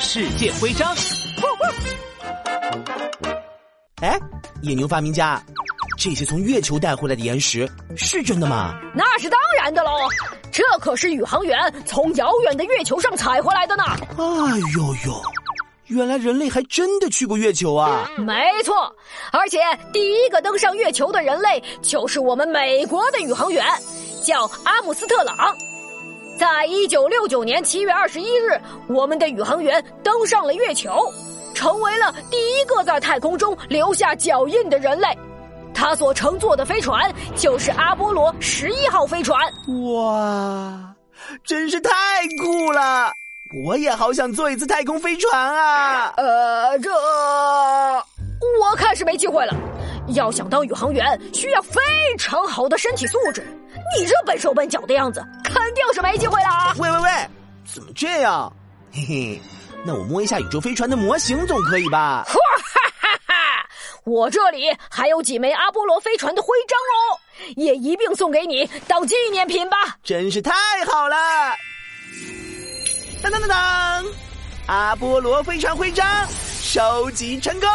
世界徽章。哎，野牛发明家，这些从月球带回来的岩石是真的吗？那是当然的喽，这可是宇航员从遥远的月球上采回来的呢。哎呦呦，原来人类还真的去过月球啊！没错，而且第一个登上月球的人类就是我们美国的宇航员，叫阿姆斯特朗。在一九六九年七月二十一日，我们的宇航员登上了月球。成为了第一个在太空中留下脚印的人类，他所乘坐的飞船就是阿波罗十一号飞船。哇，真是太酷了！我也好想坐一次太空飞船啊！呃，这我看是没机会了。要想当宇航员，需要非常好的身体素质。你这笨手笨脚的样子，肯定是没机会了。喂喂喂，怎么这样？嘿嘿。那我摸一下宇宙飞船的模型总可以吧？哈哈哈！我这里还有几枚阿波罗飞船的徽章哦，也一并送给你当纪念品吧。真是太好了！当当当当，阿波罗飞船徽章收集成功。